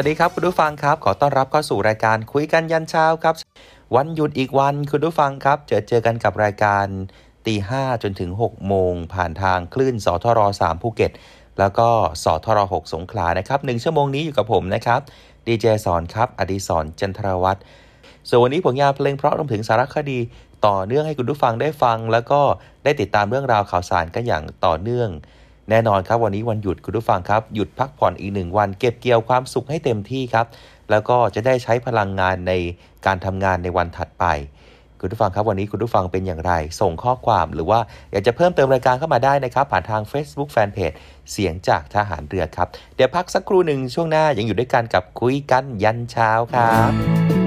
วัสดีครับคุณผู้ฟังครับ ขอต้อนรับเข้าสู่รายการคุยกันยันเช้าครับ วันหยุดอีกวันคุณผู้ฟังครับ เจอเจอกันกับรายการตีห้าจนถึง 6 โมง ผ่านทางคลื่นสทร3ภูเก็ต แล้วก็สทร6สงขลานะครับหนึ่งชั่วโมงนี้อยู่กับผมนะครับดีเจสอนครับ อดีศรจันทรวัตรส่วนวันนี้ผลงานเพลงเพราะรวมถึงสารคดีต่อเนื่องให้คุณผู้ฟังได้ฟัง แล้วก็ได้ติดตามเรื่องราวข่าวสารกันอย่างต่อเนื่อง แน่นอนครับวันนี้วันหยุดคุณผู้ฟังครับ หยุดพักผ่อนอีกหนึ่งวัน เก็บเกี่ยวความสุขให้เต็มที่ครับ แล้วก็จะได้ใช้พลังงานในการทำงานในวันถัดไป คุณผู้ฟังครับวันนี้คุณผู้ฟังเป็นอย่างไร ส่งข้อความหรือว่าอยากจะเพิ่มเติมรายการเข้ามาได้นะครับ ผ่านทาง Facebook Fanpage เสียงจากทหารเรือครับ เดี๋ยวพักสักครู่หนึ่งช่วงหน้ายังอยู่ด้วยกันกับคุยกันยันเช้าครับ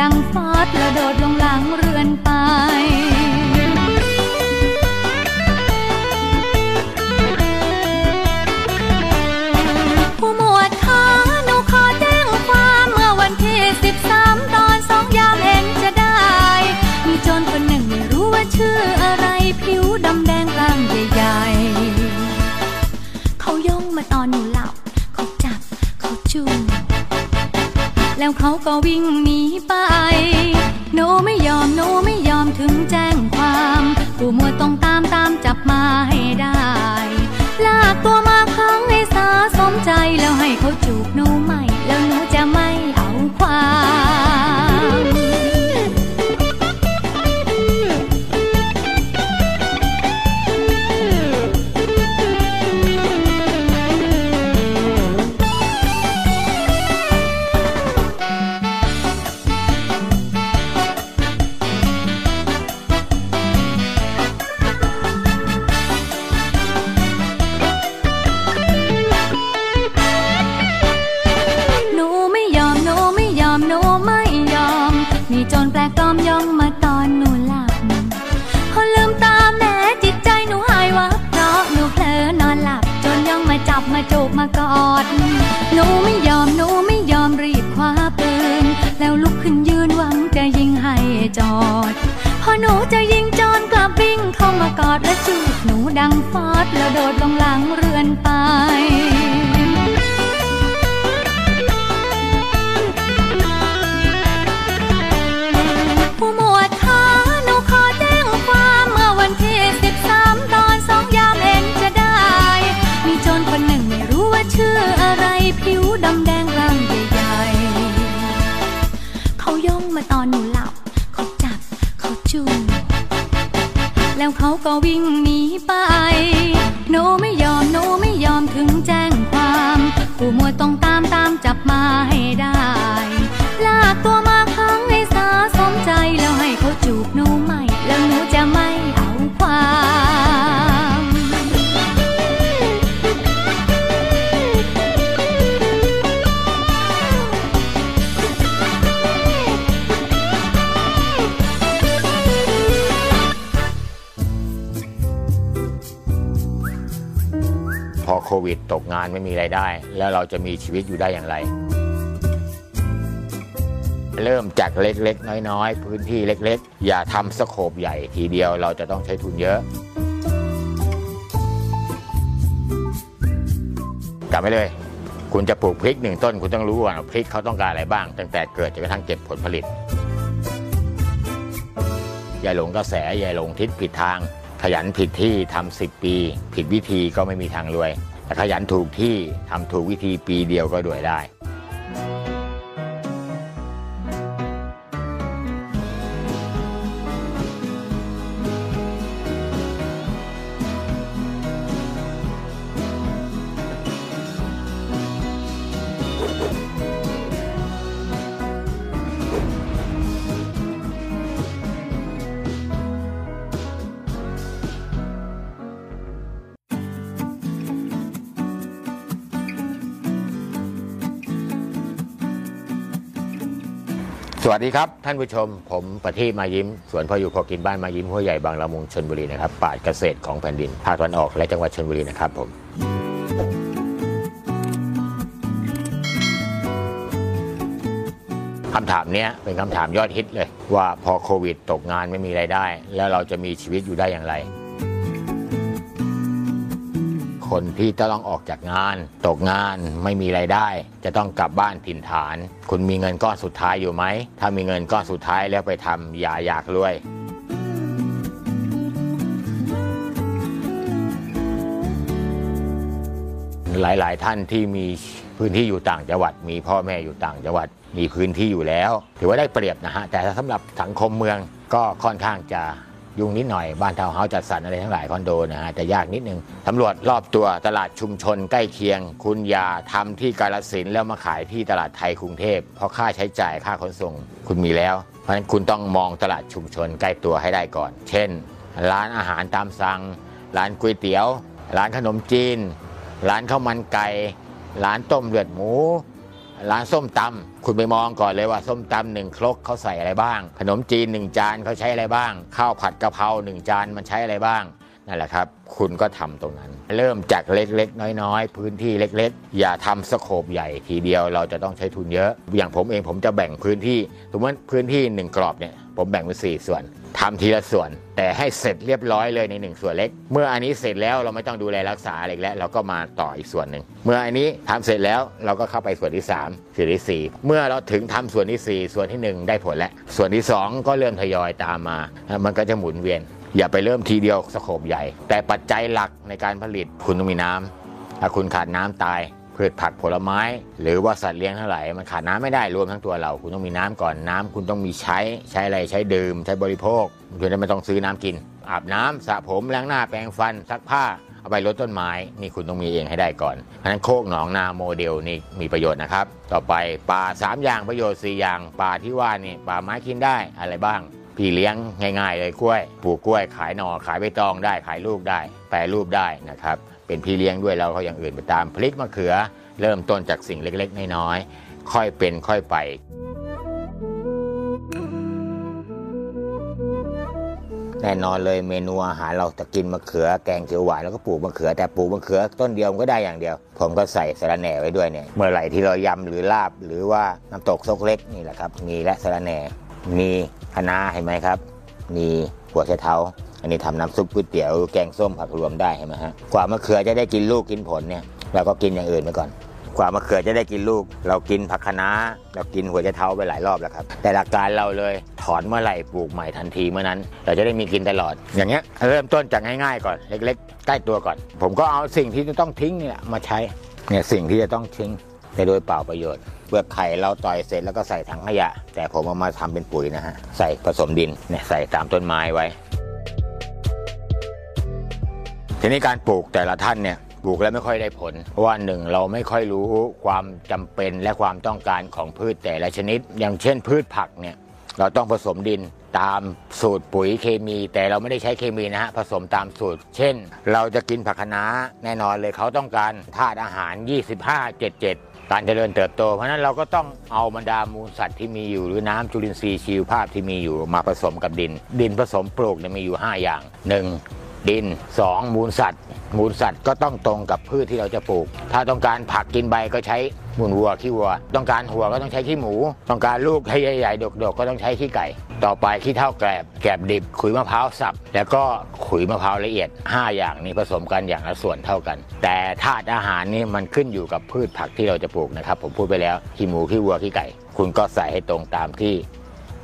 ดังฟาดแล้วโดดลงหลังเรือนไป ก็วิ่งหนีไป หนูไม่ยอมหนูไม่ยอมถึงแจ้งความ กูมัวต้องตามตามจับมาให้ได้ ลากตัวมาขังให้สาสมใจแล้วให้เขาจูบหนูม นูไม่ยอมหนูไม่ยอมรีบคว้าปืน แล้วลุกขึ้นยืนหวังจะยิงให้จอด พอหนูจะยิงจอนกลับวิ่งเข้ามากอดและจูบหนูดังฟอดแล้วโดดลงหลังเรือนไป ก็วิ่งหนีไปหนูไม่ยอมหนูไม่ยอมถึงแจ้งความ ผู้มวยต้องตามตามจับมาให้ได้ วิดตกงานไม่มีไรายได้ แล้วเราจะมีชีวิตอยู่ได้อย่างไร เริ่มจากเล็กๆ น้อยๆ พื้นที่เล็กๆ อย่าทำสโคบใหญ่ทีเดียวเราจะต้องใช้ทุนเยอะกลับไปเลย คุณจะปลูกพริกหนึ่งต้น คุณต้องรู้ว่าพริกเขาต้องการอะไรบ้าง ตั้งแต่เกิดจนกระทั่งเก็บผลผลิต อย่าหลงกระแสอย่าหลงทิศผิดทางขยันผิดที่ทำสิบปี ผิดวิธีก็ไม่มีทางรวย แต่ขยันถูกที่ทำถูกวิธีปีเดียวก็รวยได้ สวัสดีครับ ท่านผู้ชม ผมประทีปมายิ้ม สวนพออยู่พอกินบ้านมายิ้มหัวใหญ่บางละมุงชนบุรีนะครับป่าเกษตรของแผ่นดินภาคตะวันออกและจังหวัดชนบุรีนะครับผมคำถามเนี้ยเป็นคำถามยอดฮิตเลย ว่าพอโควิดตกงานไม่มีไรายได้ แล้วเราจะมีชีวิตอยู่ได้อย่างไร คนที่จะต้องออกจากงาน ตกงานไม่มีไรายได้ จะต้องกลับบ้านถิ่นฐาน คุณมีเงินก้อนสุดท้ายอยู่ไหม ถ้ามีเงินก้อนสุดท้ายแล้วไปทำอย่าอยากรวยหลาย ๆ ท่านที่มีพื้นที่อยู่ต่างจังหวัด มีพ่อแม่อยู่ต่างจังหวัด มีพื้นที่อยู่แล้ว ถือว่าได้เปรียบนะฮะ แต่สำหรับสังคมเมืองก็ค่อนข้างจะ ยุ่งนิดหน่อยบ้านทาวน์เฮาส์จัดสรรอะไรทั้งหลายคอนโดนะฮะจะยากนิดนึงตำรวจรอบตัวตลาดชุมชนใกล้เคียง คุณยาทำที่กาลสินแล้วมาขายที่ตลาดไทยกรุงเทพเพราะค่าใช้จ่ายค่าขนส่ง คุณมีแล้ว เพราะฉะนั้นคุณต้องมองตลาดชุมชนใกล้ตัวให้ได้ก่อน เช่น ร้านอาหารตามสั่ง ร้านก๋วยเตี๋ยว ร้านขนมจีน ร้านข้าวมันไก่ร้านต้มเลือดหมู ร้านส้มตำคุณไปมองก่อนเลยว่าส้มตำหนึ่งครกเขาใส่อะไรบ้าง ขนมจีนหนึ่งจานเขาใช้อะไรบ้าง ข้าวผัดกะเพราหนึ่งจานมันใช้อะไรบ้างนั่นแหละครับ คุณก็ทำตรงนั้น เริ่มจากเล็กๆ น้อยๆ พื้นที่เล็กๆ อย่าทำสโคบใหญ่ทีเดียวเราจะต้องใช้ทุนเยอะ อย่างผมเองผมจะแบ่งพื้นที่สมมติพื้นที่หนึ่งกรอบเนี่ยผมแบ่งเป็นสี่ส่วน ทำทีละส่วน แต่ให้เสร็จเรียบร้อยเลยในหนึ่งส่วนเล็ก เมื่ออันนี้เสร็จแล้วเราไม่ต้องดูแลรักษาอะไรแล้ว เราก็มาต่ออีกส่วนหนึ่งเมื่ออันนี้ทำเสร็จแล้วเราก็เข้าไปส่วนที่สามส่วนที่สี่เมื่อเราถึงทำส่วนที่สี่ส่วนที่หนึ่งได้ผลแล้ว ส่วนที่สองก็เริ่มทยอยตามมา มันก็จะหมุนเวียน อย่าไปเริ่มทีเดียวสโคบใหญ่ แต่ปัจจัยหลักในการผลิตคุณต้องมีน้ำถ้าคุณขาดน้ำตาย พืชผักผลไม้ หรือว่าสัตว์เลี้ยงทั้งหลายมันขาดน้ำไม่ได้รวมทั้งตัวเรา คุณต้องมีน้ำก่อนน้ำคุณต้องมีใช้ใช้อะไรใช้ดื่ม ใช้บริโภคคุณจะไม่ต้องซื้อน้ำกิน อาบน้ำสระผมล้างหน้าแปรงฟันซักผ้าเอาไปรดต้นไม้นี่คุณต้องมีเองให้ได้ก่อนเพราะฉะนั้นโคกหนองนาโมเดลนี่มีประโยชน์นะครับ ต่อไปปลาสามอย่างประโยชน์สี่อย่างปลาที่ว่านี่ปลาไม้กินได้อะไรบ้าง พี่เลี้ยงง่าย ๆ เลยกล้วยปลูกกล้วยขายหนอ่อขายใบตองได้ขายลูกได้ แปรรูปได้นะครับ เป็นพี่เลี้ยงด้วยแล้วเขาอย่างอื่นไปตามพลิกมะเขือ เริ่มต้นจากสิ่งเล็กๆ น้อยๆค่อยเป็นค่อยไป แน่นอนเลยเมนูอาหารเราจะกินมะเขือแกงเขียวหวานแล้วก็ปลูกมะเขือแต่ปลูกมะเขือต้นเดียวก็ได้อย่างเดียว ผมก็ใส่สะระแหน่ไว้ด้วยเนี่ยเมื่อไหร่ที่เรายำหรือลาบ หรือว่าน้ำตกซกเล็กนี่แหละครับ มีและสะระแหน่มีคะน้าเห็นไหมครับ มีหัวไชเท้า อันนี้ทำน้ำซุปก๋วยเตี๋ยวแกงส้มผักรวมได้เห็นไหมฮะกว่ามะเขือจะได้กินลูกกินผลเนี่ยเราก็กินอย่างอื่นไปก่อนกว่ามะเขือจะได้กินลูก เรากินผักคะน้าเรากินหัวไชเท้าไปหลายรอบแล้วครับ แต่หลักการเราเลยถอนเมื่อไหร่ปลูกใหม่ทันทีเมื่อนั้น เราจะได้มีกินตลอด อย่างเงี้ยเริ่มต้นจากง่ายๆก่อนเล็ก ๆ ใกล้ตัวก่อน ผมก็เอาสิ่งที่จะต้องทิ้งเนี่ยมาใช้เนี่ยสิ่งที่จะต้องทิ้งแต่โดยเปล่าประโยชน์เปลือกไข่เราต่อยเสร็จแล้วก็ใส่ถังขยะ แต่ผมเอามาทำเป็นปุ๋ยนะฮะใส่ผสมดินเนี่ยใส่ตามต้นไม้ไว้ ทีนี้การปลูกแต่ละท่านเนี่ยปลูกแล้วไม่ค่อยได้ผลเพราะว่าหนึ่งเราไม่ค่อยรู้ความจำเป็นและความต้องการของพืชแต่ละชนิด อย่างเช่น พืชผักเนี่ยเราต้องผสมดินตามสูตรปุ๋ยเคมี แต่เราไม่ได้ใช้เคมีนะฮะผสมตามสูตร เช่น เราจะกินผักคะน้าแน่นอนเลยเขาต้องการธาตุอาหาร 25 77 การเจริญเติบโต เพราะนั้นเราก็ต้องเอาบรรดามูลสัตว์ที่มีอยู่ หรือน้ำจุลินทรีย์ชีวภาพที่มีอยู่มาผสมกับดิน ดินผสมปลูกเนี่ยมีอยู่ 5 อย่าง 1. ดิน 2. มูลสัตว์ มูลสัตว์ก็ต้องตรงกับพืชที่เราจะปลูก ถ้าต้องการผักกินใบก็ใช้มูลวัวขี้วัว ต้องการหัวก็ต้องใช้ขี้หมู ต้องการลูกให้ใหญ่ๆดกๆ ก็ต้องใช้ขี้ไก่ ต่อไปขี้เท่าแกลบแกลบดิบขุยมะพร้าวสับ แล้วก็ขุยมะพร้าวละเอียด 5 อย่างนี้ผสมกันอย่างละส่วนเท่ากัน แต่ธาตุอาหารนี่มันขึ้นอยู่กับพืชผักที่เราจะปลูกนะครับ ผมพูดไปแล้วขี้หมูขี้วัวขี้ไก่ คุณก็ใส่ให้ตรงตามที่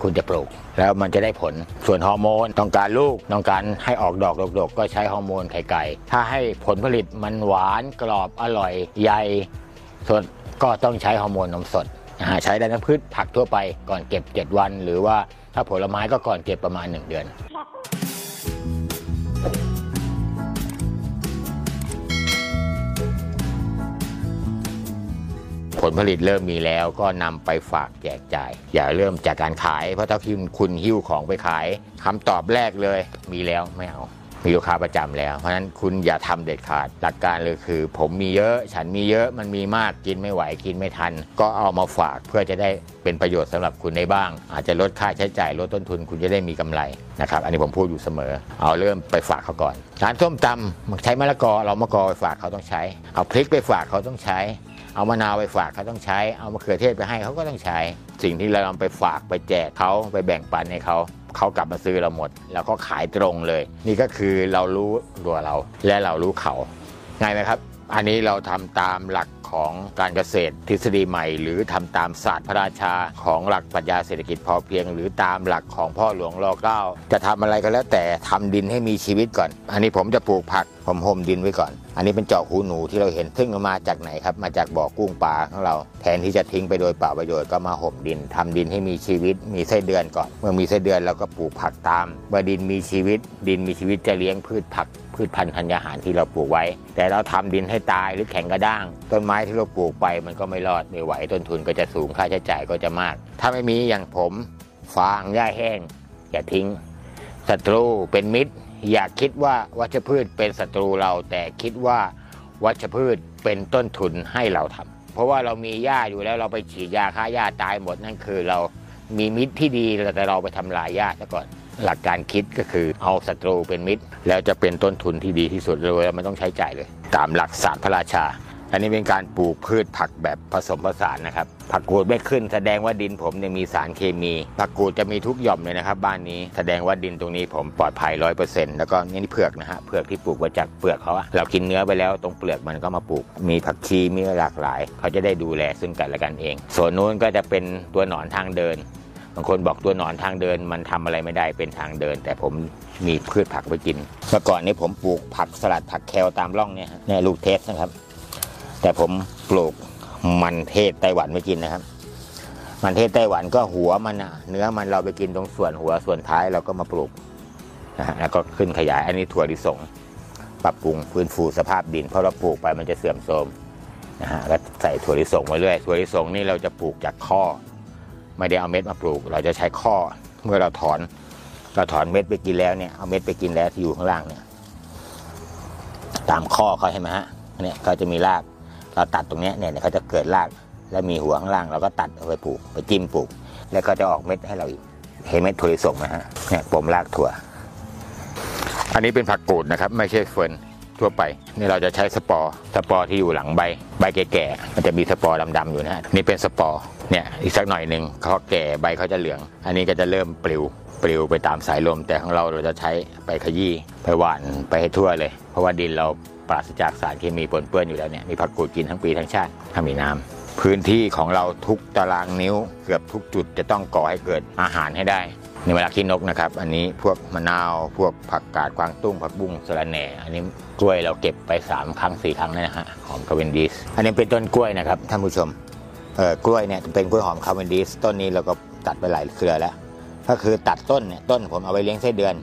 คุณจะปลูก แล้วมันจะได้ผลส่วนฮอร์โมนต้องการลูกต้องการให้ออกดอกดกๆก็ใช้ฮอร์โมนไข่ไก่ ถ้าให้ผลผลิตมันหวานกรอบอร่อยใหญ่สดก็ต้องใช้ฮอร์โมนนมสดใช้ได้ทั้งพืชผักทั่วไปก่อนเก็บ 7 วัน หรือว่าถ้าผลไม้ก็ก่อนเก็บประมาณ 1 เดือน ผลผลิตเริ่มมีแล้วก็นำไปฝากแจกจ่าย อย่าเริ่มจากการขาย เพราะถ้าคุณคุณหิ้วของไปขายคำตอบแรกเลย มีแล้วไม่เอา มีลูกค้าประจำแล้ว เพราะฉะนั้นคุณอย่าทำเด็ดขาดหลักการเลยคือ ผมมีเยอะฉันมีเยอะมันมีมากกินไม่ไหวกินไม่ทัน ก็เอามาฝากเพื่อจะได้เป็นประโยชน์สำหรับคุณได้บ้าง อาจจะลดค่าใช้จ่ายลดต้นทุนคุณจะได้มีกำไรนะครับอันนี้ผมพูดอยู่เสมอ เอาเริ่มไปฝากเขาก่อนร้านส้มตำใช้มะละกอเรามะละกอไปฝากเขาต้องใช้ เอาพริกไปฝากเขาต้องใช้ เอามะนาวไปฝากเขาต้องใช้ เอามะเขือเทศไปให้เขาก็ต้องใช้ สิ่งที่เรานำไปฝากไปแจกเขาไปแบ่งปันให้เขาเขากลับมาซื้อเราหมด แล้วก็ขายตรงเลย นี่ก็คือเรารู้ตัวเราและเรารู้เขาง่ายไหมครับ อันนี้เราทำตามหลักของการเกษตรทฤษฎีใหม่ หรือทำตามศาสตร์พระราชา ของหลักปรัชญาเศรษฐกิจพอเพียง หรือตามหลักของพ่อหลวงรอเก้าจะทำอะไรก็แล้วแต่ทำดินให้มีชีวิตก่อน อันนี้ผมจะปลูกผักผมห่มดินไว้ก่อน อันนี้เป็นเจาะหูหนูที่เราเห็นซึ่งมาจากไหนครับ มาจากบ่อกุ้งปลาของเรา แทนที่จะทิ้งไปโดยเปล่าประโยชน์ก็มาห่มดินทำดินให้มีชีวิต มีไส้เดือนก่อน เมื่อมีไส้เดือนเราก็ปลูกผักตาม เมื่อดินมีชีวิต ดินมีชีวิตจะเลี้ยงพืชผัก พืชพันธุ์ธัญญาหารที่เราปลูกไว้ แต่เราทำดินให้ตายหรือแข็งกระด้าง ต้นไม้ที่เราปลูกไปมันก็ไม่รอดไม่ไหวต้นทุนก็จะสูงค่าใช้จ่ายก็จะมาก ถ้าไม่มีอย่างผมฟางหญ้าแห้ง อย่าทิ้งศัตรูเป็นมิตร อย่าคิดว่าวัชพืชเป็นศัตรูเรา แต่คิดว่าวัชพืชเป็นต้นทุนให้เราทำผเพราะว่าเรามีหญ้าอยู่แล้วเราไปฉีดยาฆ่าหญ้าตายหมดนั่นคือเรามีมิตรที่ดีแต่เราไปทำลายหญ้าซะก่อน หลักการคิดก็คือเอาศัตรูเป็นมิตร แล้วจะเป็นต้นทุนที่ดีที่สุดเลยไม่ต้องใช้จ่ายเลย ตามหลักศาสตร์พระราชา อันนี้เป็นการปลูกพืชผักแบบผสมผสานนะครับ ผักกูดไม่ขึ้น แสดงว่าดินผมเนี่ยมีสารเคมี ผักกูดจะมีทุกหย่อมเลยนะครับ บ้านนี้แสดงว่าดินตรงนี้ผมปลอดภัยร้อยเปอร์เซ็นต์แล้วก็นี่เผือกนะฮะเผือกที่ปลูกมาจากเปลือกเขาอะเรากินเนื้อไปแล้วตรงเปลือกมันก็มาปลูก มีผักชีมีหลากหลาย เขาจะได้ดูแลซึ่งกันและกันเอง ส่วนนู้นก็จะเป็นตัวหนอนทางเดินางคนบอกตัวหนอนทางเดินมันทำอะไรไม่ได้เป็นทางเดิน แต่ผมมีพืชผักไว้กินเมื่อก่อนนี้ผมปลูกผักสลัดผักแคลตามร่องเนี่ยเนี่ยลูกเทสนะครับ แต่ผมปลูกมันเทศไต้หวันไม่กินนะครับ มันเทศไต้หวันก็หัวมันอะเนื้อมันเราไปกินตรงส่วนหัวส่วนท้ายเราก็มาปลูกนะฮะแล้วก็ขึ้นขยายอันนี้ถั่วลิสงปรับปรุงฟื้นฟูสภาพดิน เพราะเราปลูกไปมันจะเสื่อมโทรมนะฮะก็ใส่ถั่วลิสงไว้เรื่อยถั่วลิสงนี่เราจะปลูกจากข้อ ไม่ได้เอาเม็ดมาปลูก เราจะใช้ข้อเมื่อเราถอนเราถอนเม็ดไปกินแล้วเนี่ยเอาเม็ดไปกินแล้วที่อยู่ข้างล่างเนี่ย ตามข้อเขาใช่ไหมฮะเนี่ยเขาจะมีรากเราตัดตรงนี้เนี่ยเขาจะเกิดรากแล้วมีหัวข้างล่างเราก็ตัดเอาไปปลูก ไปจิ้มปลูก แล้วก็จะออกเม็ดให้เราอีกเห็นเม็ดถั่วลิสงนะฮะเนี่ยปมรากถั่ว อันนี้เป็นผักกูดนะครับ ไม่ใช่เฟิร์นทั่วไปนี่เราจะใช้สปอร์สปอร์ที่อยู่หลังใบ ใบแก่ๆมันจะมีสปอร์ดำๆอยู่นะฮะนี่เป็นสปอร์ เนี่ยอีกสักหน่อยหนึ่งเขาแก่ใบเขาจะเหลือง อันนี้ก็จะเริ่มปลิวปลิวไปตามสายลม แต่ของเราเราจะใช้ไปขยี้ไปหว่านไปให้ทั่วเลย เพราะว่าดินเราปราศจากสารเคมีปนเปื้อนอยู่แล้วเนี่ยมีผักกูดกินทั้งปีทั้งชาติถ้ามีน้ำพื้นที่ของเราทุกตารางนิ้วเกือบทุกจุดจะต้องก่อให้เกิดอาหารให้ได้ในเวลากินนกนะครับ อันนี้พวกมะนาว พวกผักกาดกวางตุ้ง ผักบุ้งสะระแหน่ อันนี้กล้วยเราเก็บไป 3 ครั้ง 4 ครั้งแล้วนะฮะ หอมคาเวนดิส อันนี้เป็นต้นกล้วยนะครับท่านผู้ชม กล้วยเนี่ยเป็นกล้วยหอมคาเวนดิสต้นนี้เราก็ตัดไปหลายเครือแล้ว ก็คือตัดต้นเนี่ยต้นผมเอาไปเลี้ยงไส้เดือน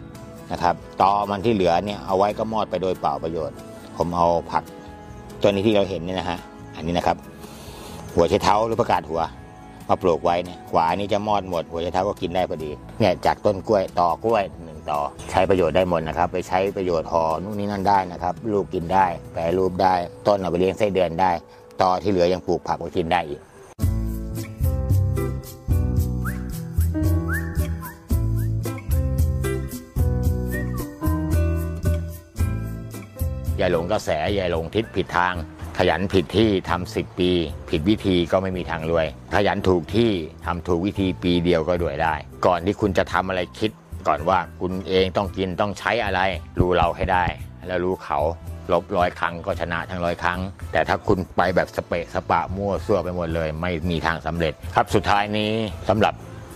นะครับตอมันที่เหลือเนี่ยเอาไว้ก็มอดไปโดยเปล่าประโยชน์ ผมเอาผักตัวนี้ที่เราเห็นเนี่ยนะฮะอันนี้นะครับ หัวไชเท้าหรือผักกาดหัวมาปลูกไว้เนี่ยขวานี่จะมอดหมด หัวไชเท้าก็กินได้พอดีเนี่ยจากต้นกล้วยต่อกล้วยหนึ่งต่อใช้ประโยชน์ได้หมดนะครับ ไปใช้ประโยชน์ห่อนู่นนี่นั่นได้นะครับลูกกินได้แปรรูปได้ ต้นเอาไปเลี้ยงไส้เดือนได้ ต่อที่เหลือยังปลูกผักไว้กินได้อีก อย่าหลงกระแสอย่าหลงทิศผิดทาง ขยันผิดที่ทำสิบปี ผิดวิธีก็ไม่มีทางรวย ขยันถูกที่ทำถูกวิธีปีเดียวก็รวยได้ ก่อนที่คุณจะทำอะไรคิด ก่อนว่าคุณเองต้องกินต้องใช้อะไร รู้เราให้ได้ แล้วรู้เขาลบร้อยครั้งก็ชนะทั้งร้อยครั้ง แต่ถ้าคุณไปแบบสเปะสปะมั่วซั่วไปหมดเลย ไม่มีทางสำเร็จ ครับสุดท้ายนี้สำหรับ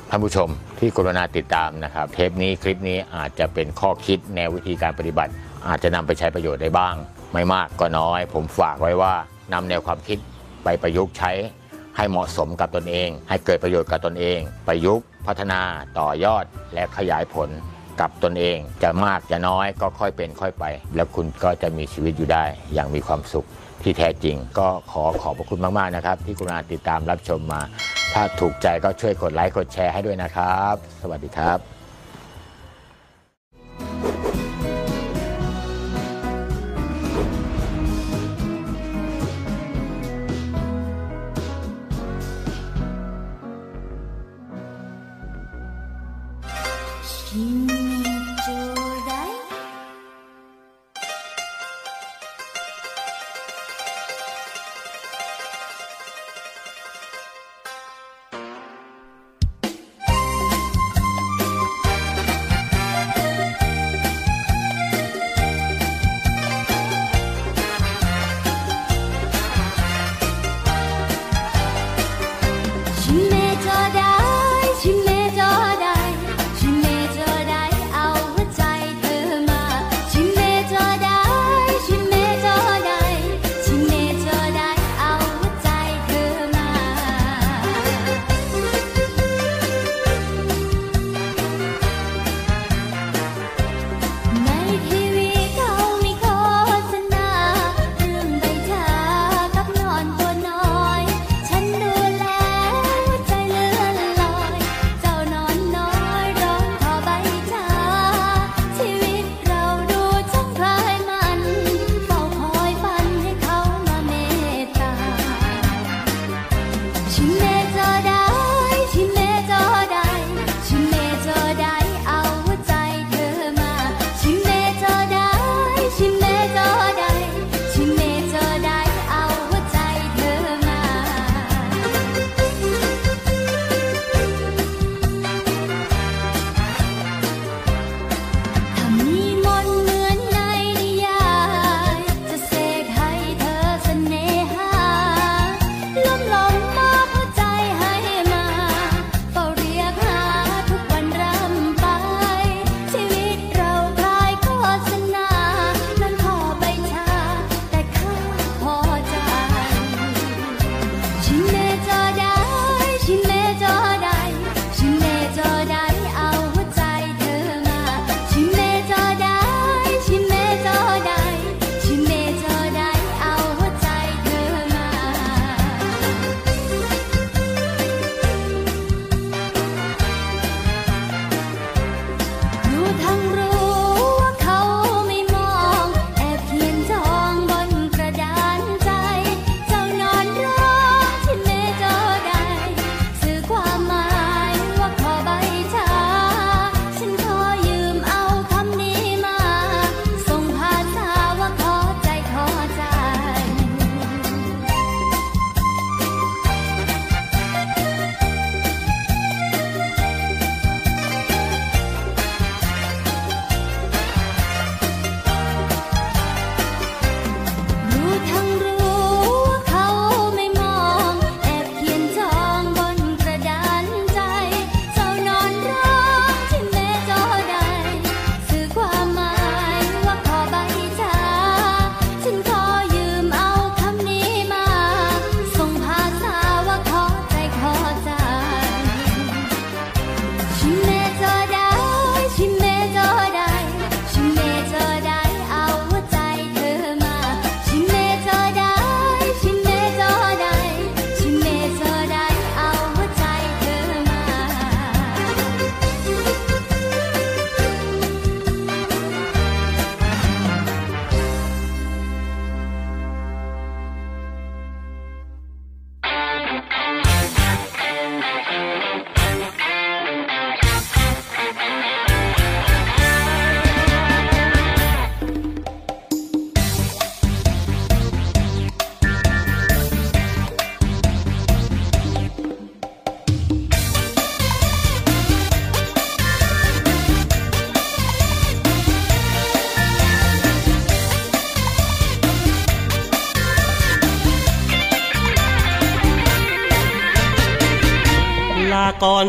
ท่านผู้ชมที่กรุณาติดตามนะครับ เทปนี้คลิปนี้อาจจะเป็นข้อคิดแนววิธีการปฏิบัติ อาจจะนำไปใช้ประโยชน์ได้บ้าง ไม่มากก็น้อย ผมฝากไว้ว่านำแนวความคิดไปประยุกต์ใช้ให้เหมาะสมกับตนเอง ให้เกิดประโยชน์กับตนเอง ประยุกต์พัฒนาต่อยอดและขยายผลกับตนเอง จะมากจะน้อยก็ค่อยเป็นค่อยไป แล้วคุณก็จะมีชีวิตอยู่ได้อย่างมีความสุขที่แท้จริง ก็ขอขอบพระคุณมาก ๆ นะครับ ที่กรุณาติดตามรับชมมา ถ้าถูกใจก็ช่วยกดไลค์กดแชร์ให้ด้วยนะครับ สวัสดีครับ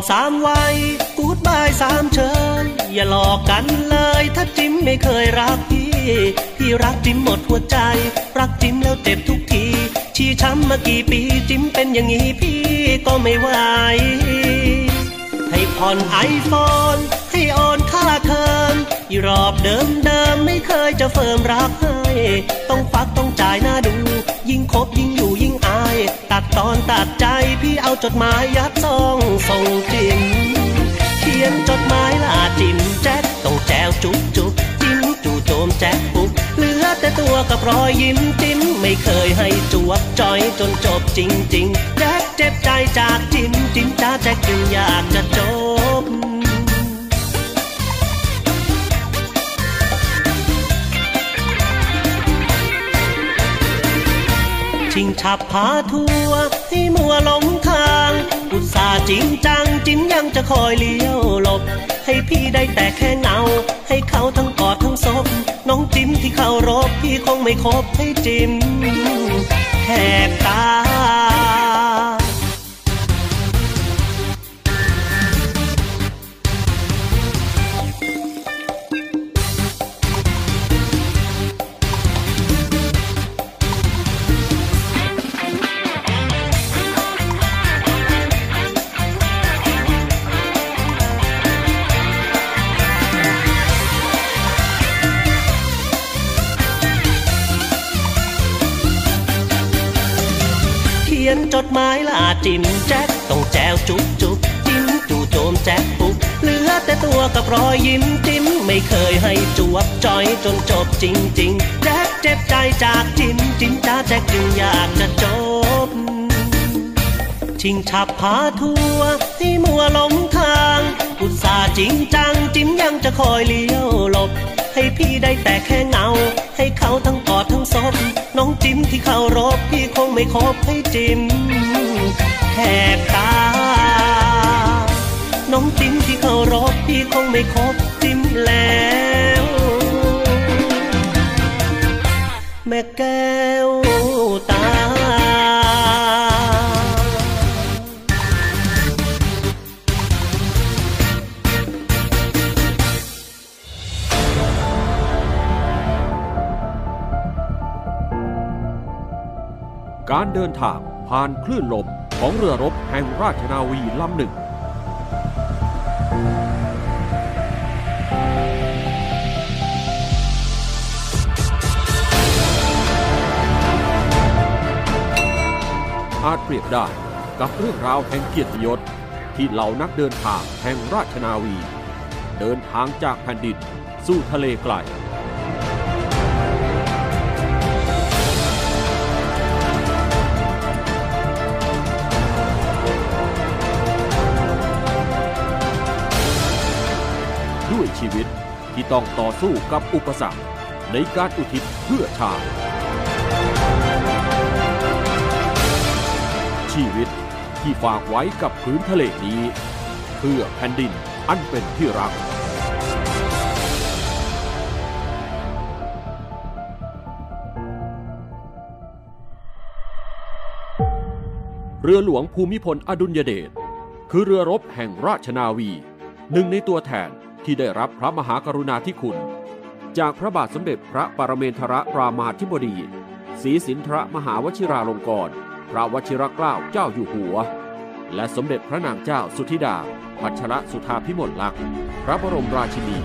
สามวัยกูดบายสามเชิญอย่าหลอกกันเลย ถ้าจิ้มไม่เคยรักพี่ พี่รักจิ้มหมดหัวใจ รักจิ้มแล้วเจ็บทุกที ชี้ช้ำมากี่ปีจิ้มเป็นอย่างนี้พี่ก็ไม่ไหวให้ผ่อนไอโฟนให้โอนค่าเทอมอีรอบเดิมเดิมไม่เคยจะเฟิร์มรักให้ ต้องฟักต้องจ่ายหน้าดู ยิ่งคบยิ่งอยู่ยิ่งอาย ตัดตอนตัดใจพี่เอาจดหมายยัด ส่งจิมเขียนจดหมายลาจิมแจ็คต้องแจวจุ๊บจุ๊บจิ้มจู่โจมแจ็คปุ๊บเหลือแต่ตัวกับรอยยิ้มจิ้มไม่เคยให้จวบจอยจนจบจริงๆแจ็คเจ็บใจจากจิ้มจิ้มจ้าแจ็คจึงอยากจะจบ ชิงฉับพาทัวให้มัวหลงทาง อุตส่าห์จริงจังจิ้มยังจะคอยเลี้ยวหลบ ให้พี่ได้แต่แค่เงา ให้เขาทั้งกอดทั้งศพน้องจิ้มที่เขารบพี่คงไม่คบให้จิ้มแหกตา จิ้มแจ็คต้องแจวจุ๊บจุ๊บจิ้มจู่โจมแจ็คปุ๊บเหลือแต่ตัวกับรอยยิ้มจิ้มไม่เคยให้จวบจอยจนจบจริงๆแจ็คเจ็บใจจากจิ้มจิ้มจ้าแจ็คจึงอยากจะจบ ชิงฉับพาทัวร์ให้มัวหลงทางอุตส่าห์จริงจังจิ้มยังจะคอยเลี้ยวหลบให้พี่ได้แต่แค่เงา ให้เขาทั้งกอดทั้งศพน้องจิ้มที่เขารบพี่คงไม่คบให้จิ้ม แหกตา น้องจิ้มที่เขารบพี่คงไม่คบจิ้มแล้ว แม่แก้วตาการเดินทางผ่านคลื่นลม ของเรือรบแห่งราชนาวีลำหนึ่ง อาจเปรียบได้กับเรื่องราวแห่งเกียรติยศที่เหล่านักเดินทางแห่งราชนาวี เดินทางจากแผ่นดินสู่ทะเลไกล ที่ต้องต่อสู้กับอุปสรรคในการอุทิศเพื่อชาติ ชีวิตที่ฝากไว้กับพื้นทะเลนี้ เพื่อแผ่นดินอันเป็นที่รัก เรือหลวงภูมิพลอดุลยเดชคือเรือรบแห่งราชนาวี หนึ่งในตัวแทน ที่ได้รับพระมหากรุณาธิคุณ จากพระบาทสมเด็จพระปรเมนทรรามาธิบดีศรีสินทรมหาวชิราลงกรณพระวชิรเกล้าเจ้าอยู่หัว และสมเด็จพระนางเจ้าสุธิดา พัชรสุธาพิมลลักษณ์ พระบรมราชินี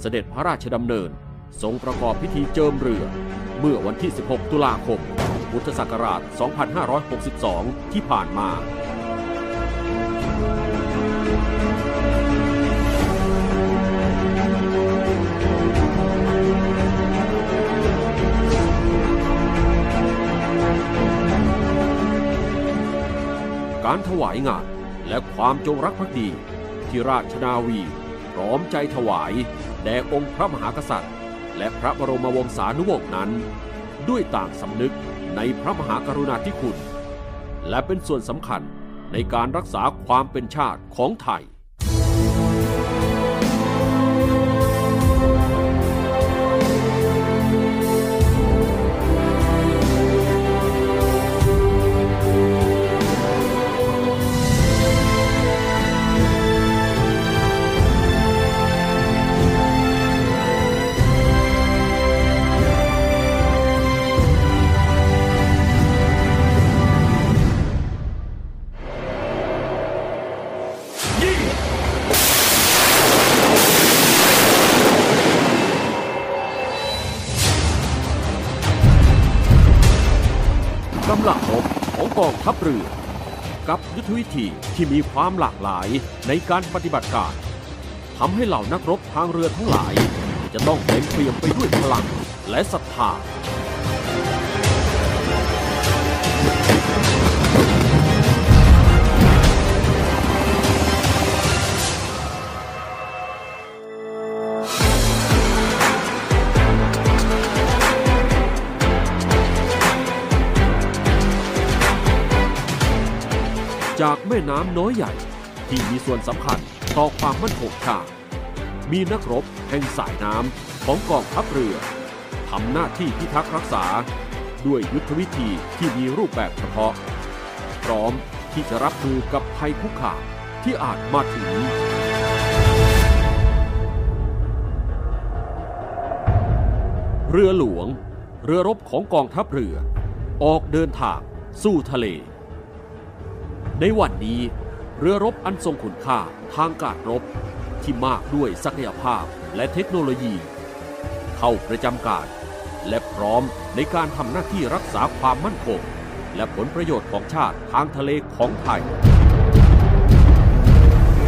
เสด็จพระราชดำเนิน ทรงประกอบพิธีเจิมเรือ เมื่อวันที่ 16 ตุลาคม พุทธศักราช 2562 ที่ผ่านมา การถวายงานและความจงรักภักดี ที่ราชนาวีพร้อมใจถวาย แด่องค์พระมหากษัตริย์ และพระบรมวงศานุวงศ์นั้น ด้วยต่างสำนึกในพระมหากรุณาธิคุณ และเป็นส่วนสำคัญในการรักษาความเป็นชาติของไทย ทัพเรือ กับยุทธวิธีที่มีความหลากหลายในการปฏิบัติการทำให้เหล่านักรบทางเรือทั้งหลาย จะต้องเต็มเปี่ยมไปด้วยพลังและศรัทธา จากแม่น้ำน้อยใหญ่ ที่มีส่วนสำคัญต่อความมั่นคงชาติมีนักรบแห่งสายน้ำของกองทัพเรือทำหน้าที่พิทักษ์รักษา ด้วยยุทธวิธีที่มีรูปแบบเฉพาะ พร้อมที่จะรับมือกับภัยคุกคามที่อาจมาถึงเรือหลวง เรือรบของกองทัพเรือ ออกเดินทาง สู่ทะเล ในวันนี้เรือรบอันทรงคุณค่าทางการรบ ที่มากด้วยศักยภาพและเทคโนโลยี เข้าประจำการ และพร้อมในการทำหน้าที่รักษาความมั่นคง และผลประโยชน์ของชาติทางทะเลของไทย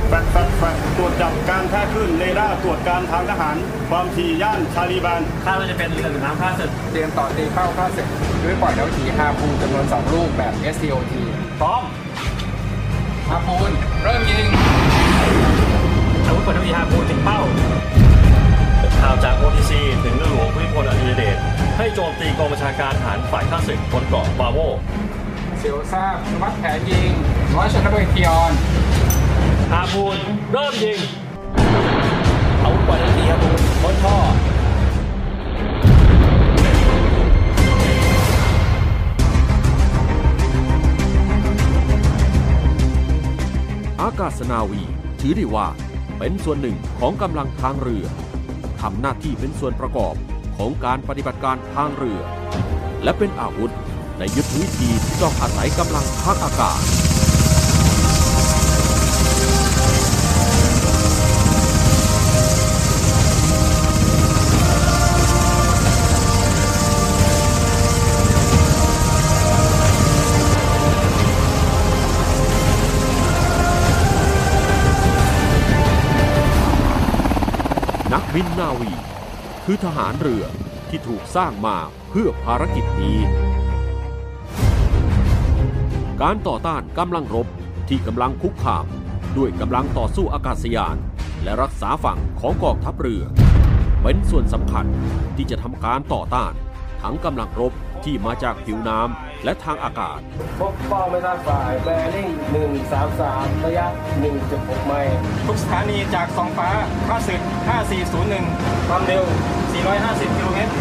แฟดแฟดแฟดตรวจจับการแท้คลื่นเรดาร์ตรวจการทางทหารความถี่ย่านชาลีแบนคาดว่าจะเป็นเรือหรือน้ำข้าศึกเตรียมต่อตีเข้าค่าศึกด้วยปล่อยดาวถีฮาพูนจำนวน 2 ลูกแบบ STOT พร้อม ฮาพูนเริ่มยิงอาวุธปืนทั้งมีฮาพูนถึงเป้าข่าวจาก OTC ถึงเรือหลวงภูมิพลอดุลยเดชให้โจมตีกองบัญชาการทหารฝ่ายข้าศึกบนเกาะบาโวเสียวทราบอนุมัติแผนยิงร้อยชนบทพิออนฮาพูนเริ่มยิงอาวุธปืนทั้งมีฮาพูนบนท่อ อากาศนาวี ถือได้ว่าเป็นส่วนหนึ่งของกำลังทางเรือทำหน้าที่เป็นส่วนประกอบของการปฏิบัติการทางเรือ และเป็นอาวุธในยุทธวิธีที่ต้องอาศัยกำลังทางอากาศ นักบินนาวี คือทหารเรือที่ถูกสร้างมาเพื่อภารกิจนี้ การต่อต้านกำลังรบที่กำลังคุกคาม ด้วยกำลังต่อสู้อากาศยาน และรักษาฝั่งของกองทัพเรือ เป็นส่วนสำคัญที่จะทำการต่อต้าน ทั้งกำลังรบที่มาจากผิวน้ำ และทางอากาศ พบเป้าไม่ทราบฝ่ายแบริ่ง 133 ระยะ 1.6 ไมล์ทุกสถานีจากสองฟ้าข้าศึก 5401 ความเร็ว 450 กิโลเมตร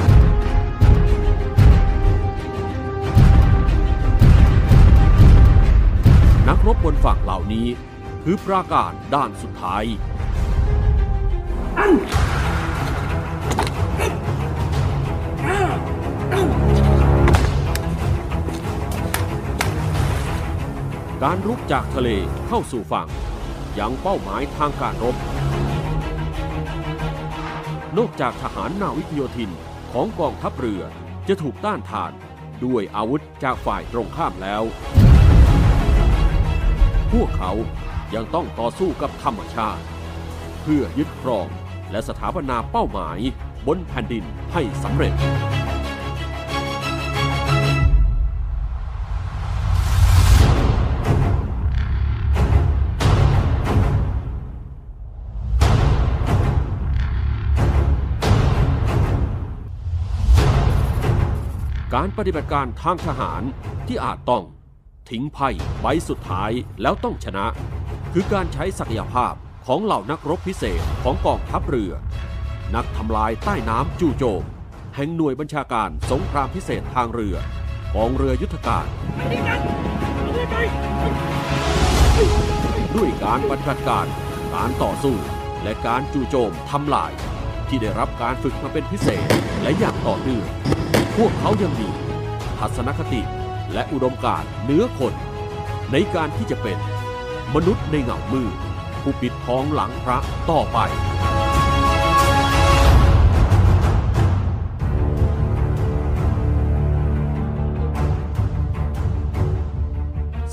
นักรบบนฝั่งเหล่านี้ คือปราการด้านสุดท้าย การรุกจากทะเลเข้าสู่ฝั่งยังเป้าหมายทางการรบ นอกจากทหารนาวิกโยธินของกองทัพเรือจะถูกต้านทานด้วยอาวุธจากฝ่ายตรงข้ามแล้ว พวกเขายังต้องต่อสู้กับธรรมชาติ เพื่อยึดครองและสถาปนาเป้าหมายบนแผ่นดินให้สำเร็จ การปฏิบัติการทางทหารที่อาจต้อง ทิ้งไพ่ใบสุดท้ายแล้วต้องชนะ คือการใช้ศักยภาพของเหล่านักรบพิเศษของกองทัพเรือ นักทำลายใต้น้ำจู่โจม แห่งหน่วยบัญชาการสงครามพิเศษทางเรือกองเรือยุทธการด้วยการปฏิบัติการการต่อสู้และการจู่โจมทำลาย ที่ได้รับการฝึกมาเป็นพิเศษและอย่างต่อเนื่อง พวกเขายังมีทัศนคติและอุดมการณ์เหนือคน ในการที่จะเป็นมนุษย์ในเงามืดผู้ปิดทองหลังพระต่อไป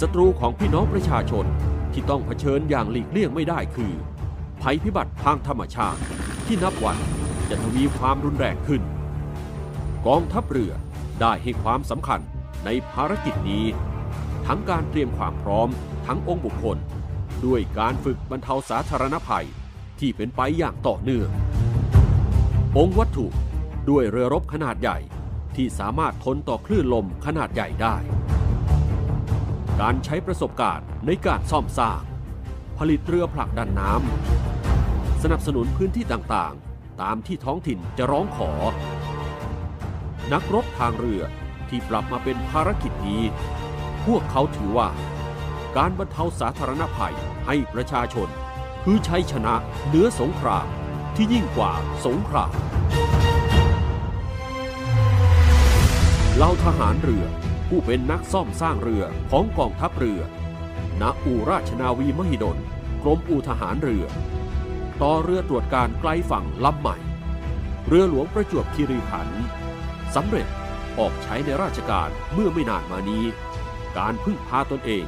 ศัตรูของพี่น้องประชาชนที่ต้องเผชิญอย่างหลีกเลี่ยงไม่ได้คือ ภัยพิบัติทางธรรมชาติ ที่นับวันจะทวีความรุนแรงขึ้น กองทัพเรือได้ให้ความสำคัญในภารกิจนี้ ทั้งการเตรียมความพร้อมทั้งองค์บุคคล ด้วยการฝึกบรรเทาสาธารณภัยที่เป็นไปอย่างต่อเนื่อง องค์วัตถุด้วยเรือรบขนาดใหญ่ที่สามารถทนต่อคลื่นลมขนาดใหญ่ได้ การใช้ประสบการณ์ในการซ่อมสร้าง ผลิตเรือผลักดันน้ำสนับสนุนพื้นที่ต่างๆ ตามที่ท้องถิ่นจะร้องขอ นักรบทางเรือที่ปรับมาเป็นภารกิจนี้ พวกเขาถือว่า การบรรเทาสาธารณภัยให้ประชาชน คือชัยชนะเหนือสงครามที่ยิ่งกว่าสงครามเหล่าทหารเรือผู้เป็นนักซ่อมสร้างเรือของกองทัพเรือ ณ อู่ราชนาวีมหิดล กรมอู่ทหารเรือ ต่อเรือตรวจการไกลฝั่งลำใหม่ เรือหลวงประจวบคีรีขันธ์ สำเร็จออกใช้ในราชการเมื่อไม่นานมานี้ การพึ่งพาตนเอง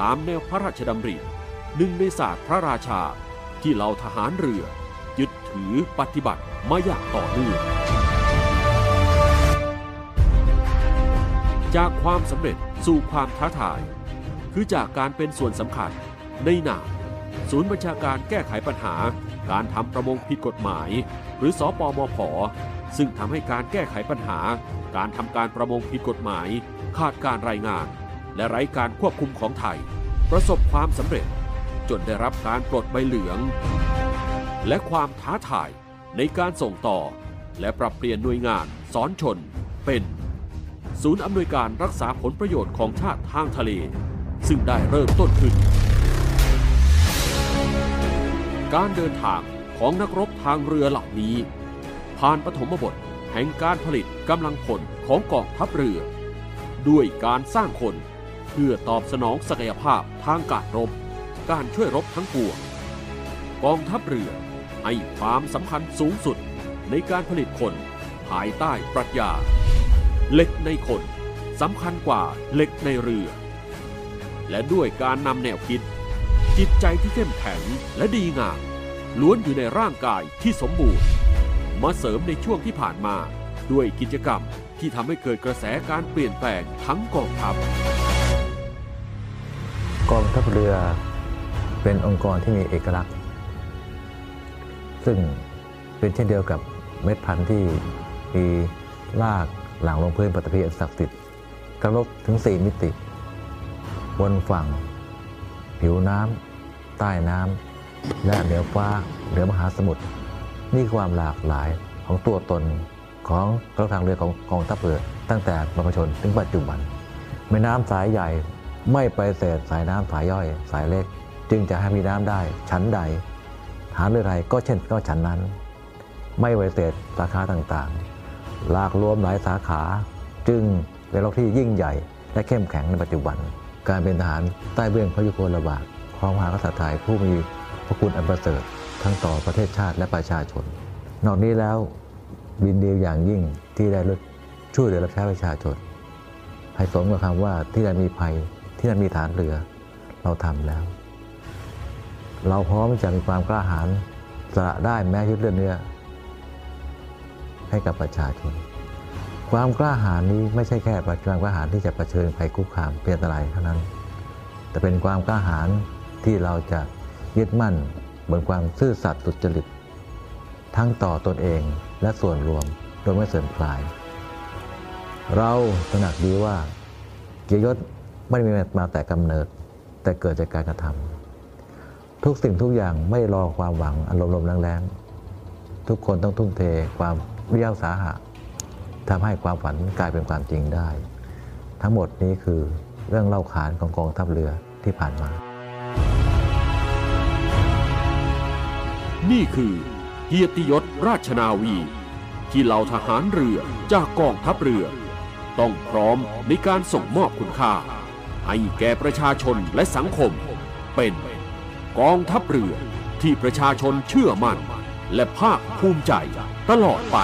ตามแนวพระราชดำริหนึ่งในศาสตร์พระราชาที่เหล่าทหารเรือ ยึดถือปฏิบัติมาอย่างต่อเนื่องจากความสำเร็จสู่ความท้าทาย คือจากการเป็นส่วนสำคัญในหนาศูนย์บัญชาการแก้ไขปัญหา การทำประมงผิดกฎหมาย หรือสอปอมผ ซึ่งทำให้การแก้ไขปัญหา การทำการประมงผิดกฎหมาย ขาดการรายงาน และไร้การควบคุมของไทย ประสบความสำเร็จ จนได้รับการปลดใบเหลือง และความท้าทายในการส่งต่อ และปรับเปลี่ยนหน่วยงานสอนชน เป็น ศูนย์อำนวยการรักษาผลประโยชน์ของชาติทางทะเล ซึ่งได้เริ่มต้นขึ้น การเดินทางของนักรบทางเรือเหล่านี้ ผ่านปฐมบทแห่งการผลิตกำลังพลของกองทัพเรือ ด้วยการสร้างคนเพื่อตอบสนองศักยภาพทางการรบ การช่วยรบทั้งปวงกองทัพเรือให้ความสำคัญสูงสุดในการผลิตคนภายใต้ปรัชญาเหล็กในคนสำคัญกว่าเหล็กในเรือ และด้วยการนำแนวคิด จิตใจที่เข้มแข็งและดีงามล้วนอยู่ในร่างกายที่สมบูรณ์ มาเสริมในช่วงที่ผ่านมา ด้วยกิจกรรมที่ทำให้เกิดกระแสการเปลี่ยนแปลงทั้งกองทัพ กองทัพเรือเป็นองค์กรที่มีเอกลักษณ์ ซึ่งเป็นเช่นเดียวกับเม็ดพันธุ์ที่มีรากหลังลงพื้นปฐพีศักดิ์สิทธิ์กระลบถึง 4 มิติ บนฝั่ง ผิวน้ำใต้น้ำและเหนือฟ้าเหนือมหาสมุทร นี่ความหลากหลายของตัวตนของกองทางเรือของกองทัพเรือตั้งแต่บรรพชนถึงปัจจุบันแม่น้ำสายใหญ่ไม่ไปเศษสายน้ำสายย่อย สายเล็ก จึงจะให้มีน้ำได้ ชั้นใดฐานเรือใดก็เช่นก็ชั้นนั้น ไม่ไวเศษสาขาต่างๆ ลากรวมหลายสาขา จึงเป็นโลกที่ยิ่งใหญ่ และเข้มแข็งในปัจจุบัน การเป็นทหารใต้เบื้องพระยุคลบาทของมหากษัตริย์ไทยผู้มีพระคุณอันประเสริฐ ทั้งต่อประเทศชาติและประชาชน นอกนี้แล้วบินเดียวอย่างยิ่งที่ได้ช่วยเหลือรับใช้ประชาชนให้สมกับคำว่าที่นั่นมีภัยที่นั่นมีฐานเรือ เราทำแล้ว เราพร้อมจะมีความกล้าหาญสละได้แม้ชีวิตเลือดเนื้อให้กับประชาชน ความกล้าหาญนี้ไม่ใช่แค่ความกล้าหาญที่จะะเผชิญภัยคุกคามเปลี่ยนอะไรเท่านั้น แต่เป็นความกล้าหาญที่เราจะยึดมั่น บนความซื่อสัตย์สุจริต ทั้งต่อตนเองและส่วนรวมโดยไม่เสื่อมคลาย เราตระหนักดีว่า เกียรติยศไม่ได้มีมาแต่กำเนิด แต่เกิดจากการกระทำทุกสิ่งทุกอย่างไม่รอความหวังอารมณ์ลมแรงๆทุกคนต้องทุ่มเทความเรียวสาหะทำให้ความฝันกลายเป็นความจริงได้ ทั้งหมดนี้คือเรื่องเล่าขานของกองทัพเรือที่ผ่านมา นี่คือเกียรติยศราชนาวี ที่เหล่าทหารเรือจากกองทัพเรือ ต้องพร้อมในการส่งมอบคุณค่า ให้แก่ประชาชนและสังคม เป็นกองทัพเรือที่ประชาชนเชื่อมั่น และภาคภูมิใจตลอดไป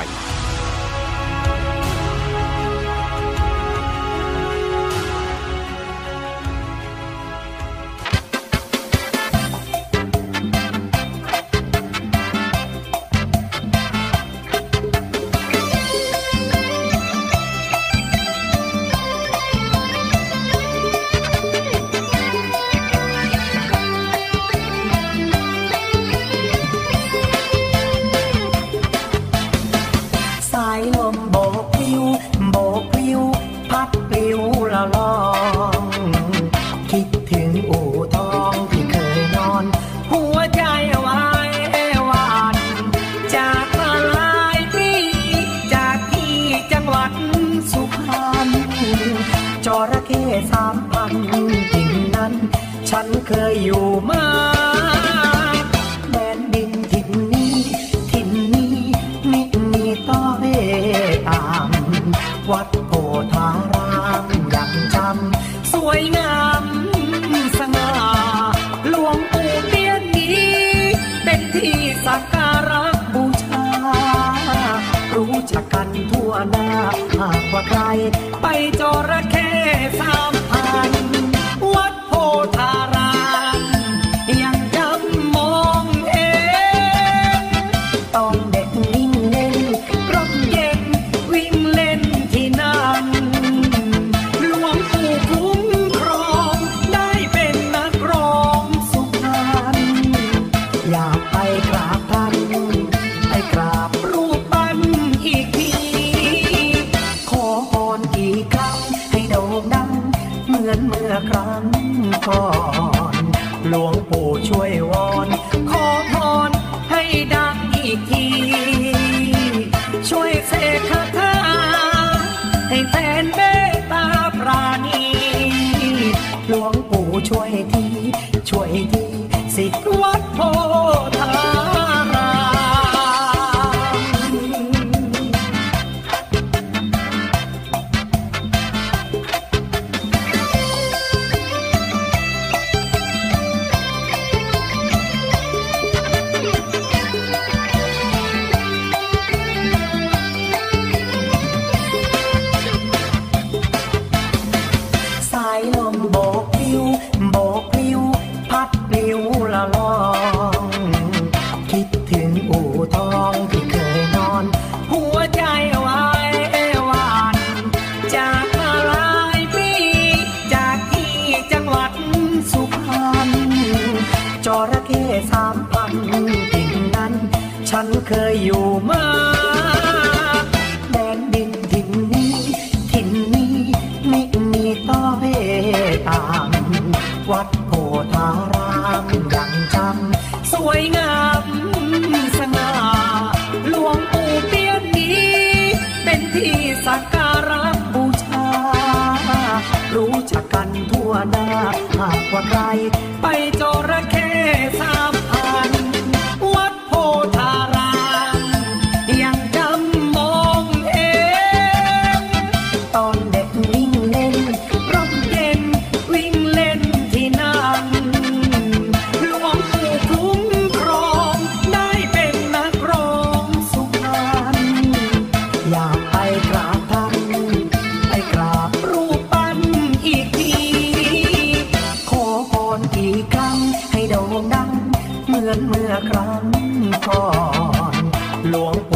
ช่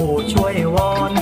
ู่ช่วยวอน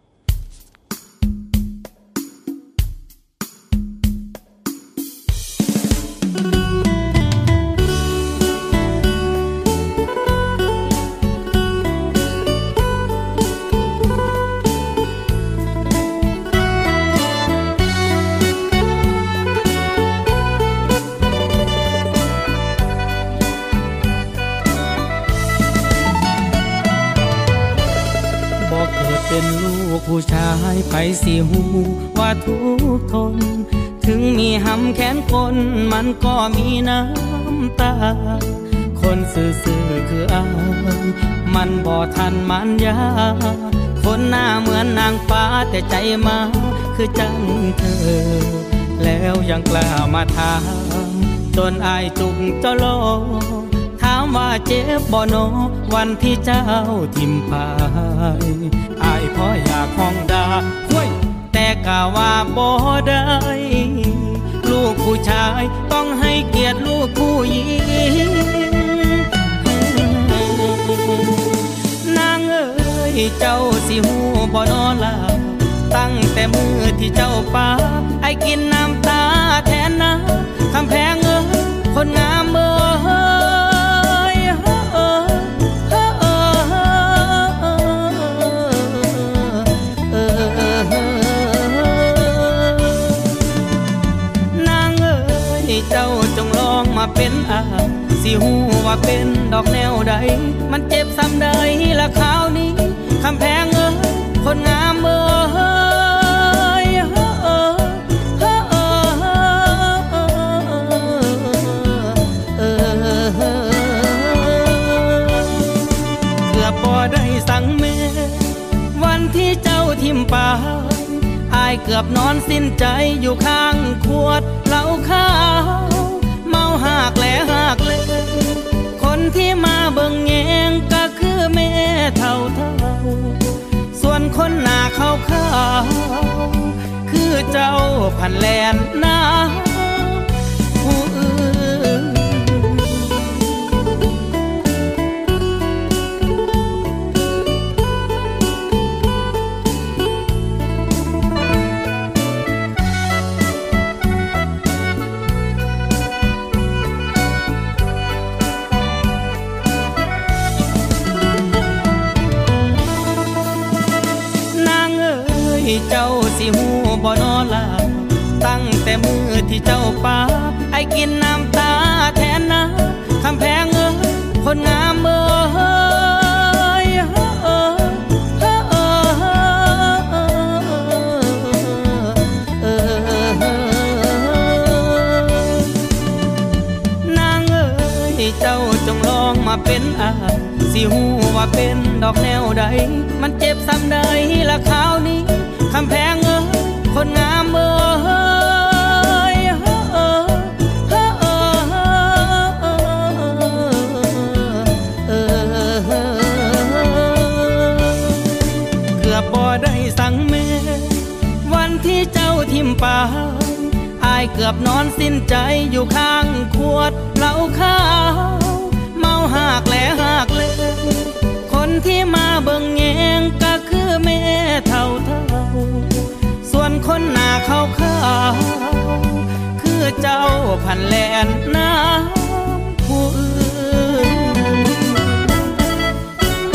สิหูว่าทุกทน ถึงมีหำแขนคนมันก็มีน้ำตา คนซื่อๆคืออายมันบ่ทันมันยา คนหน้าเหมือนนางฟ้าแต่ใจมาคือจังเธอ แล้วยังกล้ามาถามจนอายจุกเจ้าโลถาม เจ็บบ่โนวันที่เจ้าทิมพายอายพออยากห้องดาห้วยแต่กะว่าบ่ได้ ลูกผู้ชายต้องให้เกียรติลูกผู้หญิงนางเอ้ยเจ้าสิหูบ่นอลาตั้งแต่มือที่เจ้าป้าไอกินน้ำตาแทนนะคำแพงเอ้ยคนงามเอ้ย งลองมาเป็นอาสิหูว่าเป็นดอกแนวใด มันเจ็บซ้ำใดละคราวนี้คำแพงเอ้ยคนงามเอ้ยเอ้ยเกือบบ่ได้สั่งเมวันที่เจ้าทิมป่าอายเกือบนอนสิ้นใจอยู่ข้างขวดเหล้าขาว ที่มาเบิ่งแงงก็คือแม่เท่าเท่า ส่วนคนหน้าขาวขาวคือเจ้าพันแลนหนา แต่มือที่เจ้าป้าไอกินน้ำตาแทนนะคำแพงเอ้ยคนงามเอ้ยเอ้ยเอ้ยเอ้ยเอ้ยนางเอ้ยเจ้าจงลองมาเป็นอาสิหูว่าเป็นดอกแนวใด มันเจ็บซ้ำใดละคราวนี้คำแพงเอ้ยคนงามเอ้ย ทิมปาอายเกือบนอนสิ้นใจอยู่ข้างขวดเหล้าขาว เมาหากแหลหากเลยคนที่มาเบิ่งแงงก็คือแม่เท่าเท่า ส่วนคนหน้าขาขาวคือเจ้าพันแลนน้ำผู้อื่น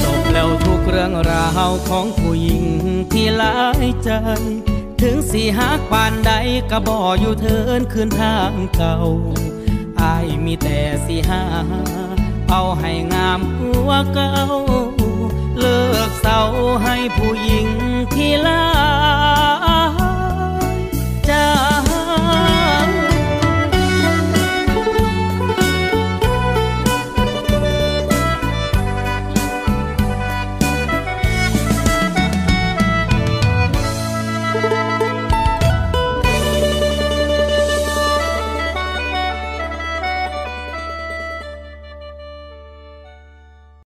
จบแล้วทุกเรื่องราวของผู้หญิงที่หลายใจ ถึงสีหักปานใดกระบ่อยู่เทินคืนทางเก่าอายมีแต่สีหาเอาให้งามกว่าเก่า เลิกเศร้าให้ผู้หญิงที่ลา